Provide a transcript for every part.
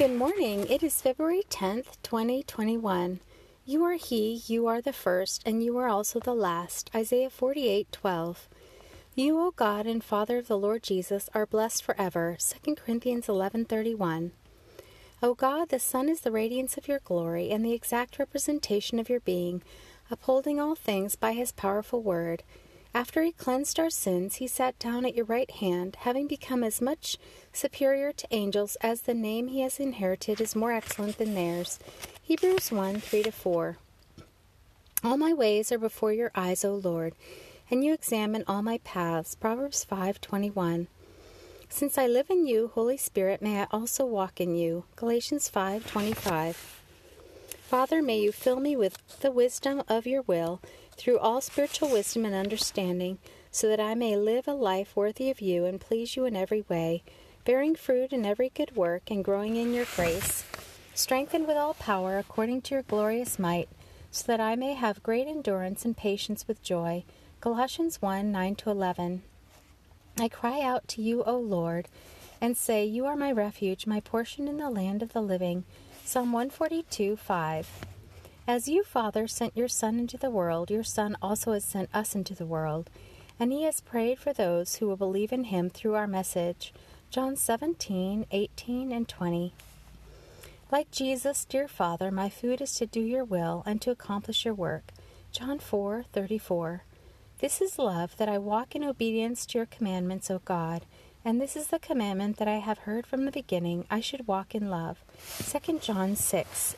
Good morning. It is February 10th, 2021. You are he, you are the first, and you are also the last. Isaiah 48:12. You, O God and Father of the Lord Jesus, are blessed forever. 2 Corinthians 11:31. O God, the Son is the radiance of your glory and the exact representation of your being, upholding all things by his powerful word. After he cleansed our sins, he sat down at your right hand, having become as much superior to angels as the name he has inherited is more excellent than theirs. Hebrews 1 3 4. All my ways are before your eyes, O Lord, and you examine all my paths. Proverbs 5 21. Since I live in you, Holy Spirit, may I also walk in you. Galatians 5 25. Father, may you fill me with the wisdom of your will through all spiritual wisdom and understanding, so that I may live a life worthy of you and please you in every way, bearing fruit in every good work and growing in your grace, strengthened with all power according to your glorious might, so that I may have great endurance and patience with joy. Colossians 1 9 11. I cry out to you, O Lord, and say, You are my refuge, my portion in the land of the living. Psalm 142 5. As you, Father, sent your Son into the world, your Son also has sent us into the world, and he has prayed for those who will believe in him through our message. John 17, 18, and 20. Like Jesus, dear Father, my food is to do your will and to accomplish your work. John 4, 34. This is love, that I walk in obedience to your commandments, O God. And this is the commandment that I have heard from the beginning I should walk in love. 2 John 6,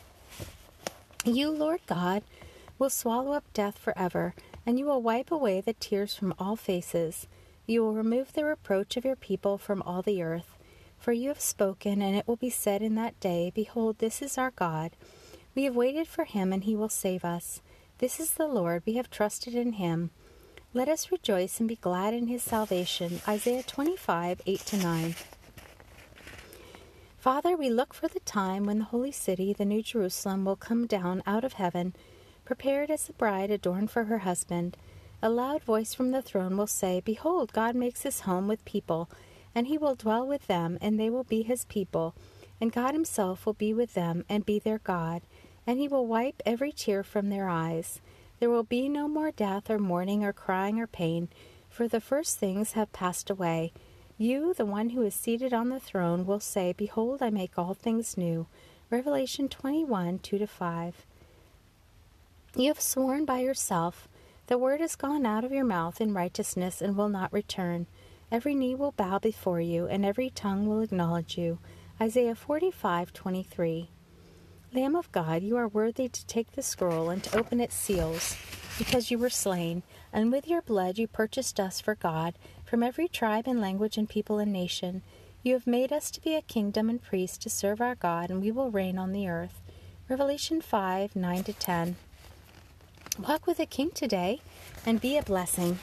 you, Lord God, will swallow up death forever, and you will wipe away the tears from all faces. You will remove the reproach of your people from all the earth. For you have spoken, and it will be said in that day, Behold, this is our God. We have waited for him, and he will save us. This is the Lord, we have trusted in him. Let us rejoice and be glad in his salvation. Isaiah 25, 8 9. Father, we look for the time when the holy city, the New Jerusalem, will come down out of heaven, prepared as a bride adorned for her husband. A loud voice from the throne will say, Behold, God makes his home with people, and he will dwell with them, and they will be his people. And God himself will be with them, and be their God, and he will wipe every tear from their eyes. There will be no more death, or mourning, or crying, or pain, for the first things have passed away. You, the one who is seated on the throne, will say, Behold, I make all things new. Revelation 21 2 5. You have sworn by yourself, The word has gone out of your mouth in righteousness and will not return. Every knee will bow before you, and every tongue will acknowledge you. Isaiah 45 23. Lamb of God, you are worthy to take the scroll and to open its seals, because you were slain, and with your blood you purchased us for God from every tribe and language and people and nation. You have made us to be a kingdom and priests to serve our God, and we will reign on the earth. Revelation 5 9 10. Walk with a king today and be a blessing.